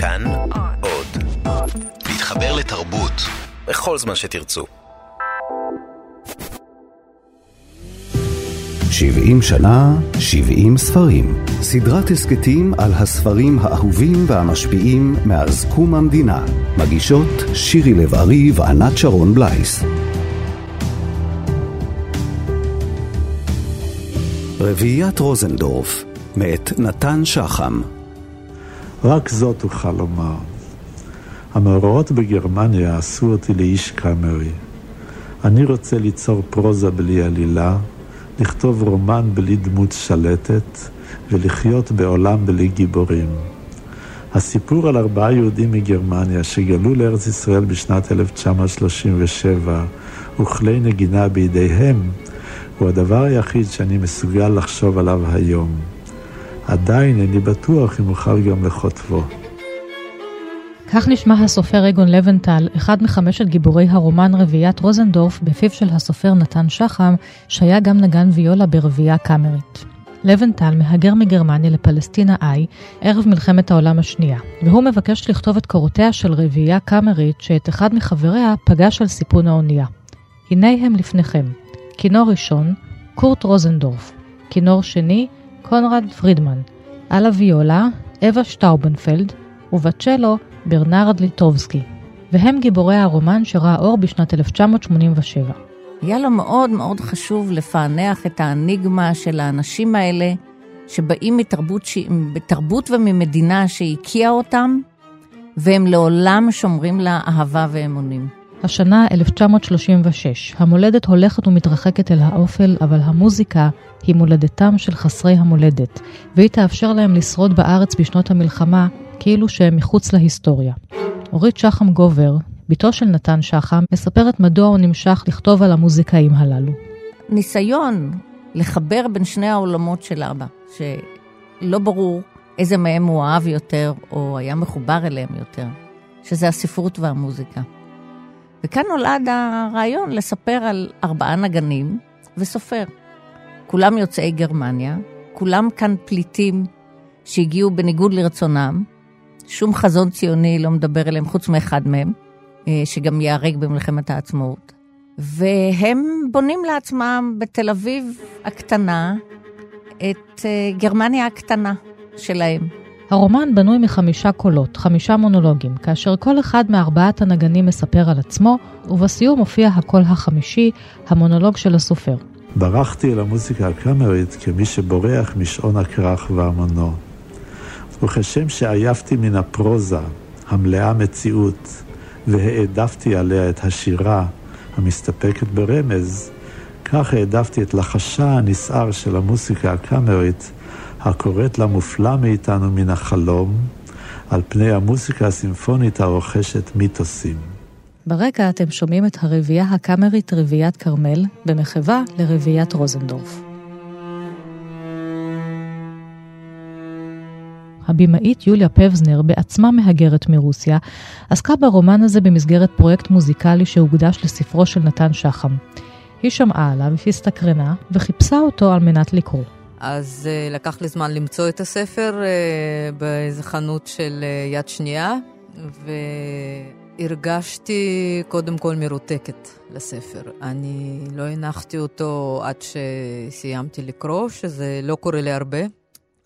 כאן עוד. להתחבר לתרבות בכל זמן שתרצו. 70 שנה, 70 ספרים. סדרת הסכתים על הספרים האהובים והמשפיעים מאז קום המדינה. מגישות שירי לב-ארי וענת שרון בלייס. רביעיית רוזנדורף, מאת נתן שחם. רק זאת אוכל לומר. המאורעות בגרמניה עשו אותי לאיש קאמרי. אני רוצה ליצור פרוזה בלי עלילה, לכתוב רומן בלי דמות שלטת, ולחיות בעולם בלי גיבורים. הסיפור על ארבעה יהודים מגרמניה שגלו לארץ ישראל בשנת 1937 וכלי נגינה בידיהם, הוא הדבר היחיד שאני מסוגל לחשוב עליו היום. עדיין איני בטוח אם אוכל גם לכותבו. כך נשמע הסופר אגון לבנטל, אחד מחמשת גיבורי הרומן רביעיית רוזנדורף, בפיו של הסופר נתן שחם, שהיה גם נגן ויולה ברביעייה קאמרית. לבנטל מהגר מגרמניה לפלסטינה איי ערב מלחמת העולם השנייה, והוא מבקש לכתוב את קורותיה של רביעייה קאמרית שאת אחד מחבריה פגש על סיפון האונייה. הנה הם לפניכם. כינור ראשון, קורט רוזנדורף. כינור שני, קונרד פרידמן. על הוויולה, אווה שטאובנפלד, ובצ'לו, ברנרד ליטובסקי. והם גיבורי הרומן שראה אור בשנת 1987. היה לו מאוד מאוד חשוב לפענח את האניגמה של האנשים האלה, שבאים מתרבות, ש... בתרבות וממדינה שהקיאה אותם, והם לעולם שומרים לה אהבה ואמונים. השנה 1936, המולדת הולכת ומתרחקת אל האופל, אבל המוזיקה היא מולדתם של חסרי המולדת, והיא תאפשר להם לשרוד בארץ בשנות המלחמה, כאילו שהם מחוץ להיסטוריה. אורית שחם גובר, בתו של נתן שחם, מספרת מדוע הוא נמשך לכתוב על המוזיקאים הללו. ניסיון לחבר בין שני העולמות של אבא, שלא ברור איזה מהם הוא אהב יותר, או היה מחובר אליהם יותר, שזה הספרות והמוזיקה. וכאן נולד הרעיון לספר על ארבעה נגנים וסופר. כולם יוצאי גרמניה, כולם כאן פליטים שהגיעו בניגוד לרצונם, שום חזון ציוני לא מדבר אליהם חוץ מאחד מהם, אה, שגם ייהרג במלחמת העצמאות. והם בונים לעצמם בתל אביב הקטנה את אה, גרמניה הקטנה שלהם. הרומן בנוי מחמישה קולות, חמישה מונולוגים, כאשר כל אחד מארבעת הנגנים מספר על עצמו, ובסיום מופיע הקול החמישי, המונולוג של הסופר. ברחתי אל המוזיקה הקאמרית כמי שבורח משעון הכרך והמונו. וכשם שעייפתי מן הפרוזה המלאה מציאות, והעדפתי עליה את השירה המסתפקת ברמז, כך העדפתי את לחשה הנסער של המוסיקה הקאמרית הקוראת למופלא מאיתנו מן החלום, על פני המוסיקה הסימפונית הרוכשת מיתוסים. ברקע אתם שומעים את הרביעייה הקאמרית רביעיית כרמל, במחווה לרביעיית רוזנדורף. הבמאית יוליה פבזנר, בעצמה מהגרת מרוסיה, עסקה ברומן הזה במסגרת פרויקט מוזיקלי שהוקדש לספרו של נתן שחם. היא שמעה עליו, הסתקרנה, וחיפשה אותו על מנת לקרוא. אז uh, לקח לי זמן למצוא את הספר uh, באיזה חנות של uh, יד שנייה, והרגשתי קודם כל מרותקת לספר. אני לא הנחתי אותו עד שסיימתי לקרוא, שזה לא קורה לי הרבה,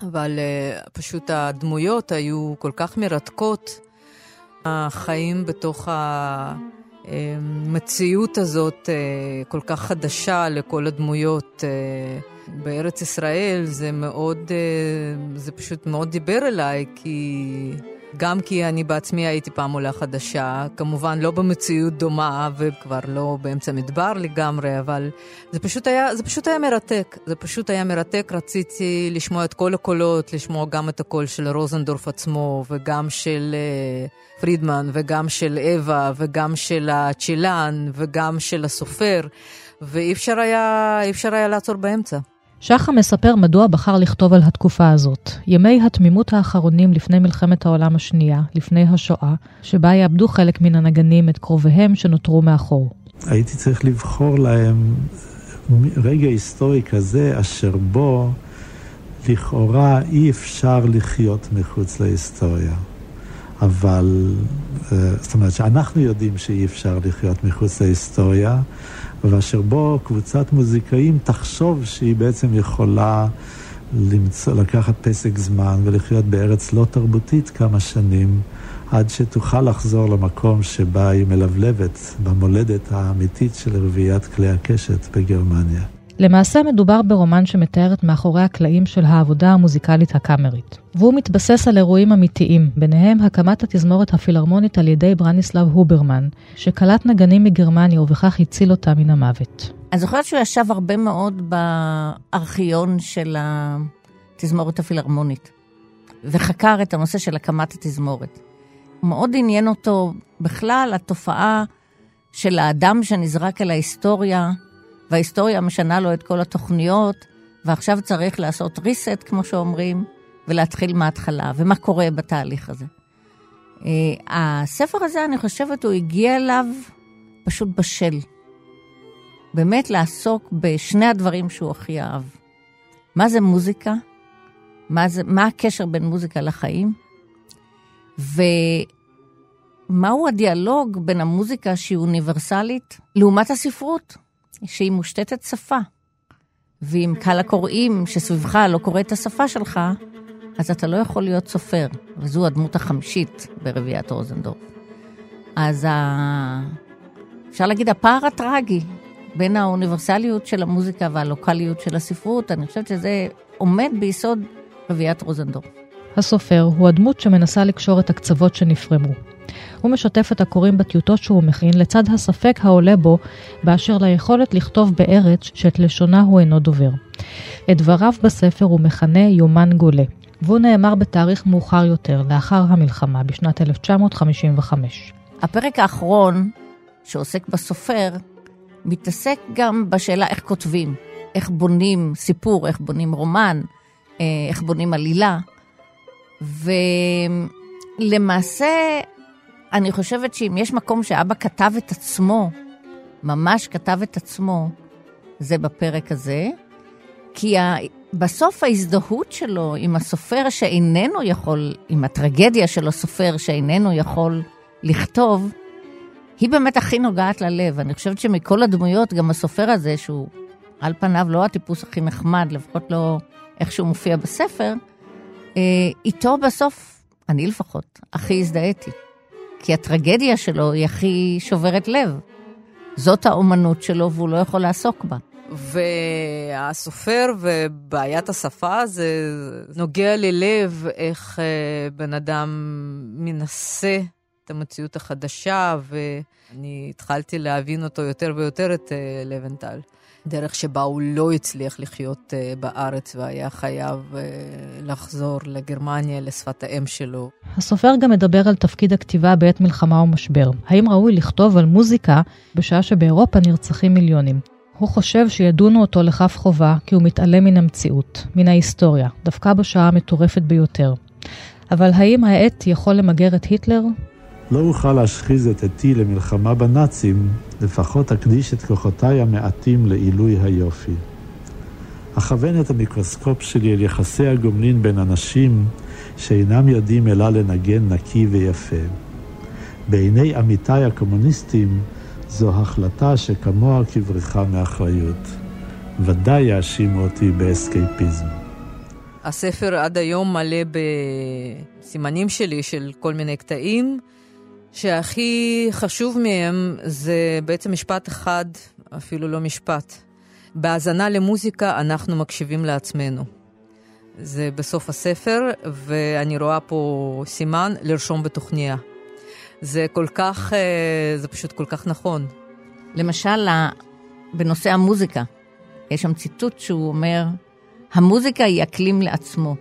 אבל uh, פשוט הדמויות היו כל כך מרתקות. החיים בתוך המציאות הזאת כל כך חדשה לכל הדמויות. בארץ ישראל זה מאוד, אה, זה פשוט מאוד דיבר אליי, כי גם כי אני בעצמי הייתי פעם עולה חדשה, כמובן לא במציאות דומה וכבר לא באמצע מדבר לגמרי, אבל זה פשוט היה, זה פשוט היה מרתק. זה פשוט היה מרתק, רציתי לשמוע את כל הקולות, לשמוע גם את הקול של רוזנדורף עצמו, וגם של uh, פרידמן, וגם של אווה, וגם של הצ'ילן, וגם של הסופר, ואי אפשר היה, אפשר היה לעצור באמצע. שחם מספר מדוע בחר לכתוב על התקופה הזאת, ימי התמימות האחרונים לפני מלחמת העולם השנייה, לפני השואה, שבה יאבדו חלק מן הנגנים את קרוביהם שנותרו מאחור. הייתי צריך לבחור להם רגע היסטורי כזה, אשר בו לכאורה אי אפשר לחיות מחוץ להיסטוריה. אבל אה, זאת אומרת שאנחנו יודעים שאי אפשר לחיות מחוץ להיסטוריה, ואשר בו קבוצת מוזיקאים תחשוב שהיא בעצם יכולה למצוא, לקחת פסק זמן ולחיות בארץ לא תרבותית כמה שנים, עד שתוכל לחזור למקום שבה היא מלבלבת, במולדת האמיתית של רביעיית כלי הקשת בגרמניה. למעשה מדובר ברומן שמתאר את מאחורי הקלעים של העבודה המוזיקלית הקאמרית. והוא מתבסס על אירועים אמיתיים, ביניהם הקמת התזמורת הפילהרמונית על ידי ברניסלב הוברמן, שקלט נגנים מגרמניה ובכך הציל אותה מן המוות. אני זוכרת שהוא ישב הרבה מאוד בארכיון של התזמורת הפילהרמונית, וחקר את הנושא של הקמת התזמורת. מאוד עניין אותו בכלל התופעה של האדם שנזרק אל ההיסטוריה, וההיסטוריה משנה לו את כל התוכניות, ועכשיו צריך לעשות reset, כמו שאומרים, ולהתחיל מההתחלה, ומה קורה בתהליך הזה. Uh, הספר הזה, אני חושבת, הוא הגיע אליו פשוט בשל. באמת לעסוק בשני הדברים שהוא הכי אהב. מה זה מוזיקה? מה, זה, מה הקשר בין מוזיקה לחיים? ומהו הדיאלוג בין המוזיקה שהיא אוניברסלית לעומת הספרות, שהיא מושתתת שפה. ואם קהל הקוראים שסביבך לא קורא את השפה שלך, אז אתה לא יכול להיות סופר, וזו הדמות החמישית ברביעיית רוזנדורף. אז ה... אפשר להגיד הפער הטרגי בין האוניברסליות של המוזיקה והלוקאליות של הספרות, אני חושבת שזה עומד ביסוד רביעיית רוזנדורף. הסופר הוא הדמות שמנסה לקשור את הקצוות שנפרמו. הוא משתף את הקוראים בטיוטות שהוא מכין לצד הספק העולה בו באשר ליכולת לכתוב בארץ שאת לשונה הוא אינו דובר. את דבריו בספר הוא מכנה יומן גולה, והוא נאמר בתאריך מאוחר יותר, לאחר המלחמה, בשנת 1955. הפרק האחרון, שעוסק בסופר, מתעסק גם בשאלה איך כותבים, איך בונים סיפור, איך בונים רומן, אה, איך בונים עלילה. ולמעשה, אני חושבת שאם יש מקום שאבא כתב את עצמו, ממש כתב את עצמו, זה בפרק הזה, כי ה... בסוף ההזדהות שלו עם הסופר שאיננו יכול, עם הטרגדיה של הסופר שאיננו יכול לכתוב, היא באמת הכי נוגעת ללב. אני חושבת שמכל הדמויות, גם הסופר הזה, שהוא על פניו לא הטיפוס הכי נחמד, לפחות לא איך שהוא מופיע בספר, אה, איתו בסוף, אני לפחות, הכי הזדהיתי. כי הטרגדיה שלו היא הכי שוברת לב. זאת האומנות שלו והוא לא יכול לעסוק בה. והסופר ובעיית השפה זה נוגע ללב איך אה, בן אדם מנסה את המציאות החדשה, ואני התחלתי להבין אותו יותר ויותר, את אה, לבנטל. דרך שבה הוא לא הצליח לחיות uh, בארץ והיה חייב uh, לחזור לגרמניה, לשפת האם שלו. הסופר גם מדבר על תפקיד הכתיבה בעת מלחמה ומשבר. האם ראוי לכתוב על מוזיקה בשעה שבאירופה נרצחים מיליונים? הוא חושב שידונו אותו לכף חובה כי הוא מתעלם מן המציאות, מן ההיסטוריה, דווקא בשעה המטורפת ביותר. אבל האם העט יכול למגר את היטלר? לא אוכל להשחיז את עתי למלחמה בנאצים, לפחות אקדיש את כוחותיי המעטים לעילוי היופי. אכוון את המיקרוסקופ שלי אל יחסי הגומלין בין אנשים שאינם יודעים אלא לנגן נקי ויפה. בעיני עמיתיי הקומוניסטים זו החלטה שכמוה כבריחה מאחריות. ודאי יאשימו אותי באסקייפיזם. הספר עד היום מלא בסימנים שלי של כל מיני קטעים. שהכי חשוב מהם זה בעצם משפט אחד, אפילו לא משפט. בהאזנה למוזיקה אנחנו מקשיבים לעצמנו. זה בסוף הספר, ואני רואה פה סימן לרשום בתוכניה. זה כל כך, אה, זה פשוט כל כך נכון. למשל, בנושא המוזיקה, יש שם ציטוט שהוא אומר, המוזיקה היא אקלים לעצמו,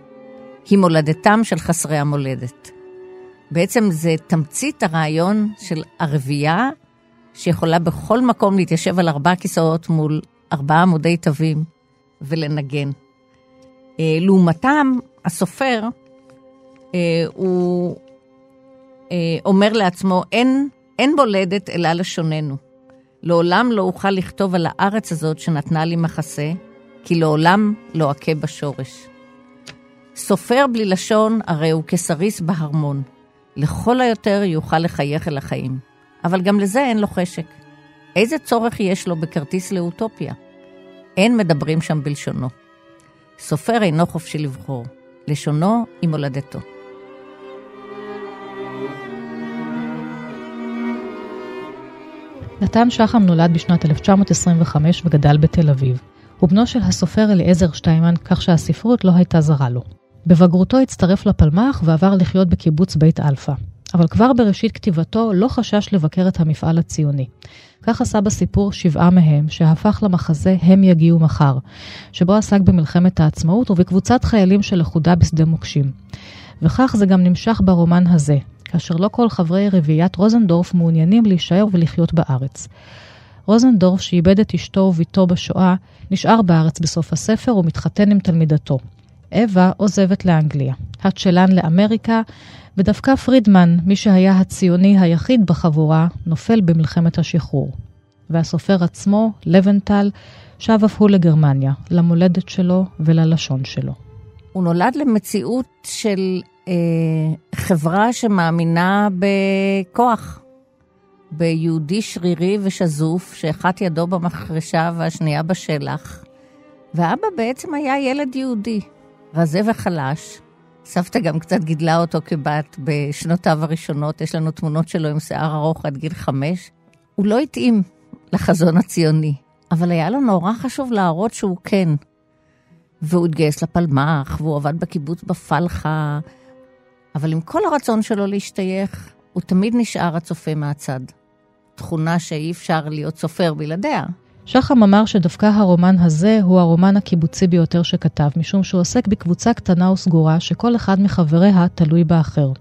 היא מולדתם של חסרי המולדת. בעצם זה תמצית הרעיון של ערבייה שיכולה בכל מקום להתיישב על ארבעה כיסאות מול ארבעה עמודי תווים ולנגן. אה, לעומתם, הסופר, אה, הוא אה, אומר לעצמו, אין, אין מולדת אלא לשוננו. לעולם לא אוכל לכתוב על הארץ הזאת שנתנה לי מחסה, כי לעולם לא אכה בשורש. סופר בלי לשון הרי הוא כסריס בהרמון. לכל היותר יוכל לחייך אל החיים. אבל גם לזה אין לו חשק. איזה צורך יש לו בכרטיס לאוטופיה? אין מדברים שם בלשונו. סופר אינו חופשי לבחור, לשונו היא מולדתו. נתן שחם נולד בשנת 1925 וגדל בתל אביב. הוא בנו של הסופר אליעזר שטיימן, כך שהספרות לא הייתה זרה לו. בבגרותו הצטרף לפלמ"ח ועבר לחיות בקיבוץ בית אלפא. אבל כבר בראשית כתיבתו לא חשש לבקר את המפעל הציוני. כך עשה בסיפור שבעה מהם, שהפך למחזה "הם יגיעו מחר", שבו עסק במלחמת העצמאות ובקבוצת חיילים שלכודה בשדה מוקשים. וכך זה גם נמשך ברומן הזה, כאשר לא כל חברי רביעיית רוזנדורף מעוניינים להישאר ולחיות בארץ. רוזנדורף, שאיבד את אשתו וביתו בשואה, נשאר בארץ בסוף הספר ומתחתן עם תלמידתו. אווה עוזבת לאנגליה, הצ'לן לאמריקה, ודווקא פרידמן, מי שהיה הציוני היחיד בחבורה, נופל במלחמת השחרור. והסופר עצמו, לבנטל, שב אף הוא לגרמניה, למולדת שלו וללשון שלו. הוא נולד למציאות של אה, חברה שמאמינה בכוח, ביהודי שרירי ושזוף, שאחת ידו במחרשה והשנייה בשלח. ואבא בעצם היה ילד יהודי, רזה וחלש. סבתא גם קצת גידלה אותו כבת בשנותיו הראשונות, יש לנו תמונות שלו עם שיער ארוך עד גיל חמש. הוא לא התאים לחזון הציוני, אבל היה לו נורא חשוב להראות שהוא כן. והוא התגייס לפלמ"ח, והוא עבד בקיבוץ בפלחה, אבל עם כל הרצון שלו להשתייך, הוא תמיד נשאר הצופה מהצד. תכונה שאי אפשר להיות סופר בלעדיה. שחם אמר שדווקא הרומן הזה הוא הרומן הקיבוצי ביותר שכתב, משום שהוא עוסק בקבוצה קטנה וסגורה שכל אחד מחבריה תלוי באחר.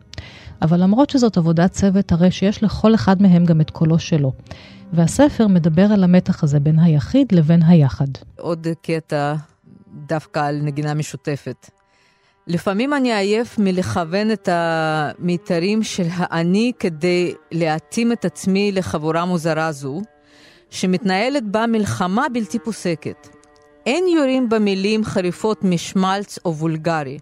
אבל למרות שזאת עבודת צוות, הרי שיש לכל אחד מהם גם את קולו שלו. והספר מדבר על המתח הזה בין היחיד לבין היחד. עוד קטע דווקא על נגינה משותפת. לפעמים אני עייף מלכוון את המיתרים של האני כדי להתאים את עצמי לחבורה מוזרה זו, שמתנהלת בה מלחמה בלתי פוסקת. אין יורים במילים חריפות משמלץ או וולגרי,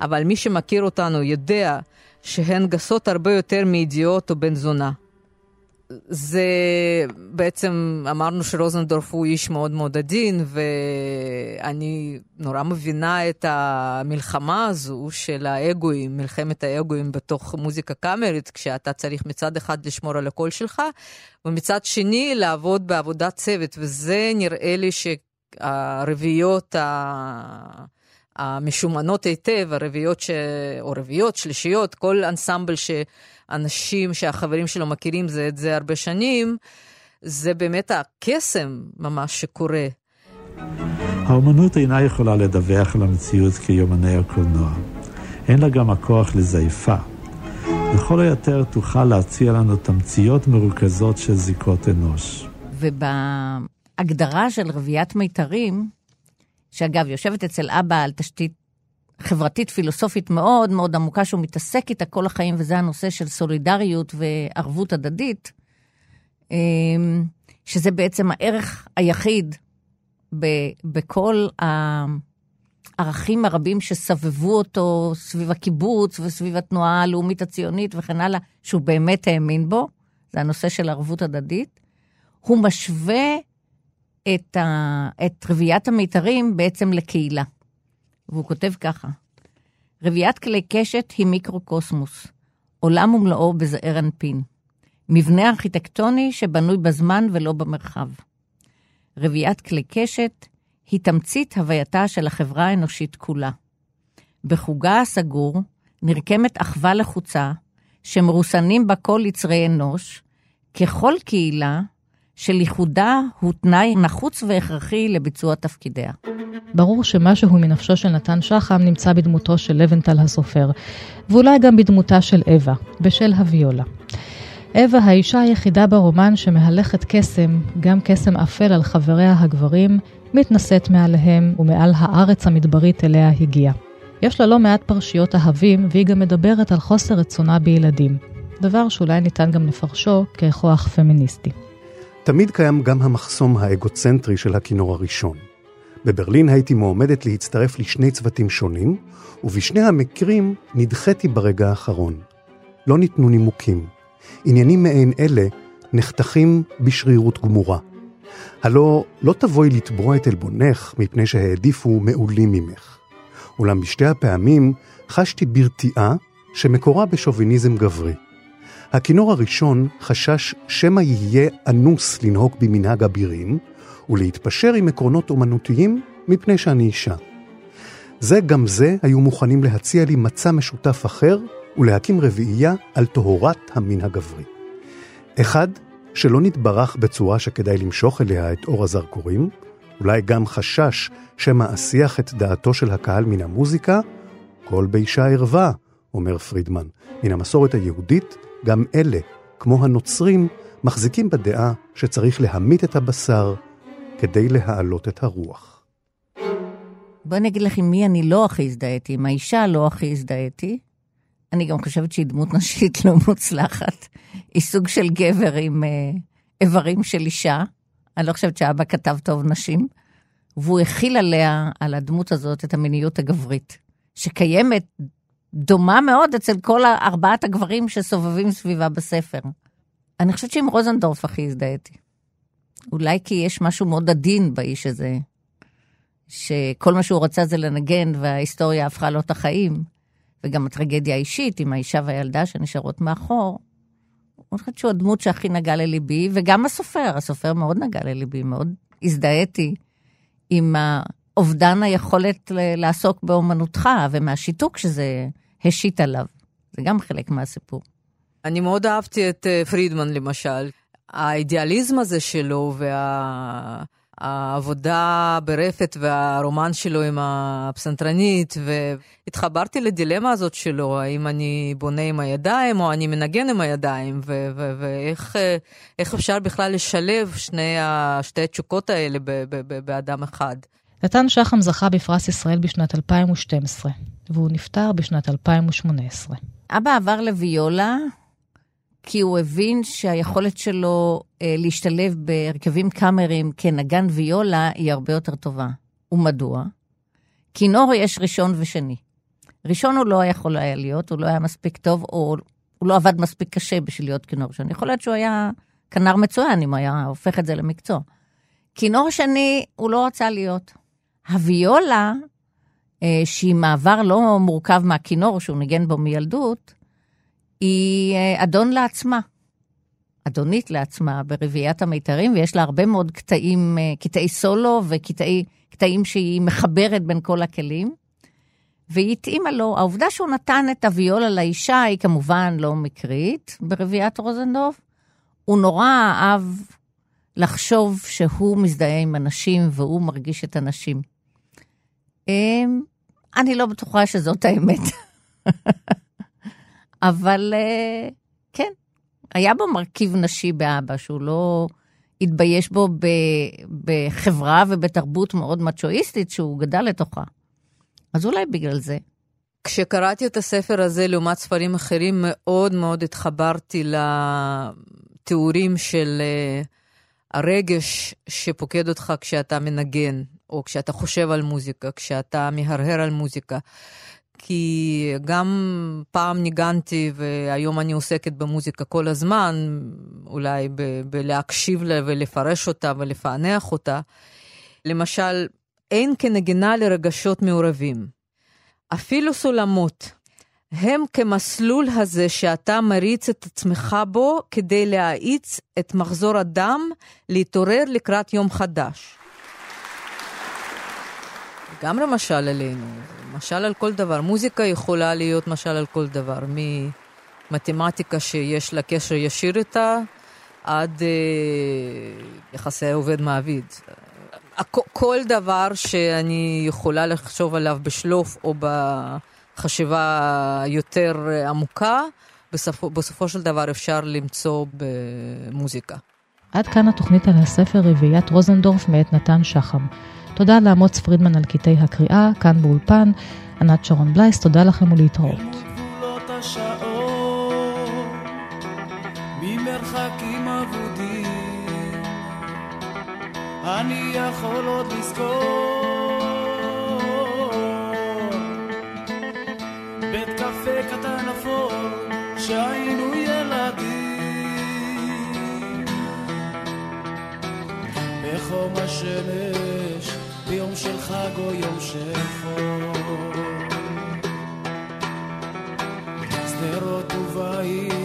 אבל מי שמכיר אותנו יודע שהן גסות הרבה יותר מידיעות או בן זונה. זה בעצם, אמרנו שרוזנדורף הוא איש מאוד מאוד עדין, ואני נורא מבינה את המלחמה הזו של האגואים, מלחמת האגואים בתוך מוזיקה קאמרית, כשאתה צריך מצד אחד לשמור על הקול שלך, ומצד שני לעבוד בעבודת צוות, וזה נראה לי שהרביעיות ה... המשומנות היטב, הרביעיות, ש... או רביעיות, שלישיות, כל אנסמבל ש... אנשים שהחברים שלו מכירים זה את זה הרבה שנים, זה באמת הקסם ממש שקורה. האומנות אינה יכולה לדווח על המציאות כיומני הקולנוע. אין לה גם הכוח לזייפה. לכל היותר תוכל להציע לנו תמציות מרוכזות של זיקות אנוש. ובהגדרה של רביעיית מיתרים, שאגב, יושבת אצל אבא על תשתית חברתית פילוסופית מאוד מאוד עמוקה שהוא מתעסק איתה כל החיים, וזה הנושא של סולידריות וערבות הדדית, אמ, שזה בעצם הערך היחיד בכל הערכים הרבים שסבבו אותו סביב הקיבוץ וסביב התנועה הלאומית הציונית וכן הלאה, שהוא באמת האמין בו, זה הנושא של ערבות הדדית. הוא משווה את, ה, את רביעיית המיתרים בעצם לקהילה. והוא כותב ככה: רביעיית כלי קשת היא מיקרוקוסמוס, עולם ומלואו בזעיר אנפין. מבנה ארכיטקטוני שבנוי בזמן ולא במרחב. רביעיית כלי קשת היא תמצית הווייתה של החברה האנושית כולה. בחוגה הסגור נרקמת אחווה לחוצה, שמרוסנים בה כל יצרי אנוש, ככל קהילה של ייחודה הוא תנאי נחוץ והכרחי לביצוע תפקידיה. ברור שמשהו מנפשו של נתן שחם נמצא בדמותו של לבנטל הסופר, ואולי גם בדמותה של אווה, בשל הוויולה. אווה, האישה היחידה ברומן שמהלכת קסם, גם קסם אפל על חבריה הגברים, מתנשאת מעליהם ומעל הארץ המדברית אליה הגיעה. יש לה לא מעט פרשיות אהבים, והיא גם מדברת על חוסר רצונה בילדים. דבר שאולי ניתן גם לפרשו ככוח פמיניסטי. תמיד קיים גם המחסום האגוצנטרי של הכינור הראשון. בברלין הייתי מועמדת להצטרף לשני צוותים שונים, ובשני המקרים נדחיתי ברגע האחרון. לא ניתנו נימוקים. עניינים מעין אלה נחתכים בשרירות גמורה. הלא לא תבואי לתבוע את עלבונך מפני שהעדיפו מעולים ממך. אולם בשתי הפעמים חשתי ברתיעה שמקורה בשוביניזם גברי. הכינור הראשון חשש שמא יהיה אנוס לנהוג במנהג אבירים, ולהתפשר עם עקרונות אומנותיים מפני שאני אישה. זה גם זה היו מוכנים להציע לי מצע משותף אחר ולהקים רביעייה על טהרת המין הגברי. אחד, שלא נתברך בצורה שכדאי למשוך אליה את אור הזרקורים, אולי גם חשש שמא אסיח את דעתו של הקהל מן המוזיקה, כל באישה ערווה, אומר פרידמן. מן המסורת היהודית, גם אלה, כמו הנוצרים, מחזיקים בדעה שצריך להמית את הבשר כדי להעלות את הרוח. בואי אני אגיד לך עם מי אני לא הכי הזדהיתי, עם האישה לא הכי הזדהיתי. אני גם חושבת שהיא דמות נשית לא מוצלחת. היא סוג של גבר עם uh, איברים של אישה. אני לא חושבת שאבא כתב טוב נשים. והוא הכיל עליה, על הדמות הזאת, את המיניות הגברית, שקיימת דומה מאוד אצל כל ארבעת הגברים שסובבים סביבה בספר. אני חושבת שעם רוזנדורף הכי הזדהיתי. אולי כי יש משהו מאוד עדין באיש הזה, שכל מה שהוא רצה זה לנגן וההיסטוריה הפכה לו את החיים, וגם הטרגדיה האישית עם האישה והילדה שנשארות מאחור. אני חושבת שהוא הדמות שהכי נגע לליבי, וגם הסופר, הסופר מאוד נגע לליבי, מאוד הזדהיתי עם אובדן היכולת לעסוק באומנותך ומהשיתוק שזה השית עליו. זה גם חלק מהסיפור. אני מאוד אהבתי את אה, פרידמן למשל. האידיאליזם הזה שלו והעבודה ברפת והרומן שלו עם הפסנתרנית, והתחברתי לדילמה הזאת שלו, האם אני בונה עם הידיים או אני מנגן עם הידיים, ואיך אפשר בכלל לשלב שני, שתי התשוקות האלה באדם אחד. נתן שחם זכה בפרס ישראל בשנת 2012, והוא נפטר בשנת 2018. אבא עבר לוויולה כי הוא הבין שהיכולת שלו אה, להשתלב בהרכבים קאמריים כנגן ויולה היא הרבה יותר טובה. ומדוע? כינור יש ראשון ושני. ראשון הוא לא יכול היה להיות, הוא לא היה מספיק טוב, או הוא לא עבד מספיק קשה בשביל להיות כינור ראשון. יכול להיות שהוא היה כנר מצוין אם היה הופך את זה למקצוע. כינור שני, הוא לא רצה להיות. הוויולה, אה, שהיא מעבר לא מורכב מהכינור שהוא ניגן בו מילדות, היא אה, אדון לעצמה. אדונית לעצמה ברביעיית המיתרים, ויש לה הרבה מאוד קטעים, אה, קטעי סולו וקטעים שהיא מחברת בין כל הכלים. והיא התאימה לו, העובדה שהוא נתן את הוויולה לאישה היא כמובן לא מקרית ברביעיית רוזנדורף. הוא נורא אהב לחשוב שהוא מזדהה עם אנשים והוא מרגיש את הנשים. אמ, אני לא בטוחה שזאת האמת. אבל אה, כן, היה בו מרכיב נשי באבא, שהוא לא התבייש בו בחברה ובתרבות מאוד מצ'ואיסטית שהוא גדל לתוכה. אז אולי בגלל זה. כשקראתי את הספר הזה לעומת ספרים אחרים, מאוד מאוד התחברתי לתיאורים של uh, הרגש שפוקד אותך כשאתה מנגן, או כשאתה חושב על מוזיקה, כשאתה מהרהר על מוזיקה. כי גם פעם ניגנתי והיום אני עוסקת במוזיקה כל הזמן, אולי ב- בלהקשיב לה ולפרש אותה ולפענח אותה. למשל, אין כנגינה לרגשות מעורבים. אפילו סולמות הם כמסלול הזה שאתה מריץ את עצמך בו כדי להאיץ את מחזור הדם להתעורר לקראת יום חדש. גם למשל עלינו, משל על כל דבר. מוזיקה יכולה להיות משל על כל דבר, ממתמטיקה שיש לה קשר ישיר איתה, עד אה, יחסי עובד-מעביד. כל דבר שאני יכולה לחשוב עליו בשלוף או בחשיבה יותר עמוקה, בסופו, בסופו של דבר אפשר למצוא במוזיקה. עד כאן התוכנית על הספר רביעיית רוזנדורף מאת נתן שחם. תודה לאמוץ פרידמן על קטעי הקריאה, כאן באולפן. ענת שרון בלייס, תודה לכם ולהתראות. אני יכול עוד לזכור בית קפה קטן אפור שהיינו ילדים בחום השמש חג או יום שחור. שדרות ובית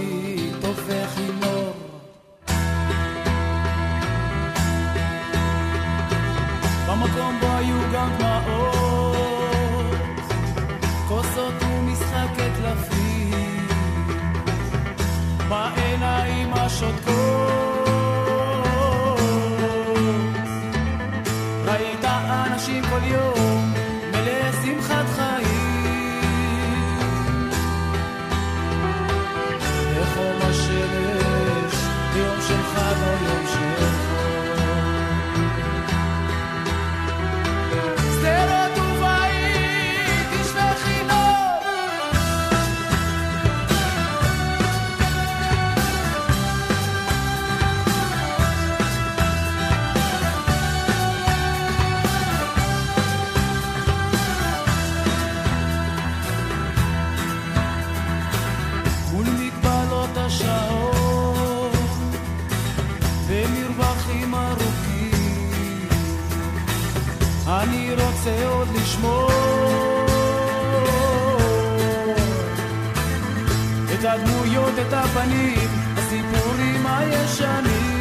לראות את הפנים, הסיפורים הישנים.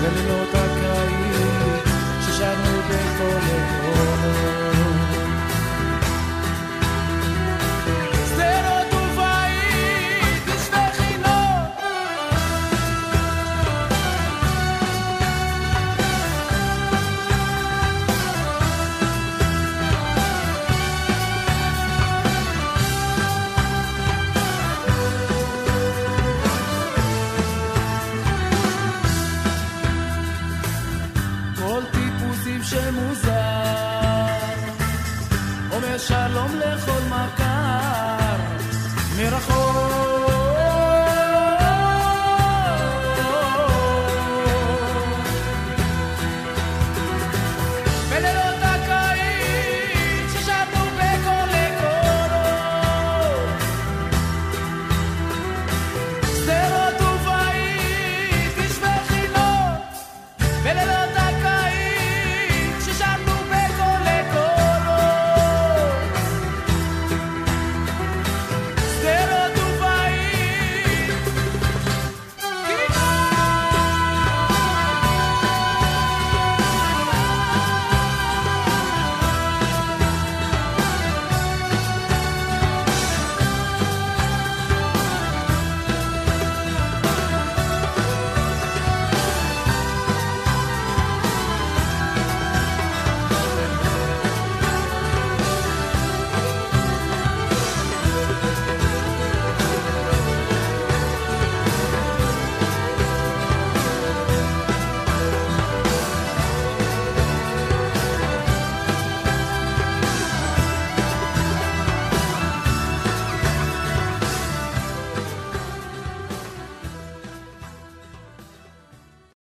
ולראות כל טיפוסים שמוזר. אומר שלום לכל מכר מרחוב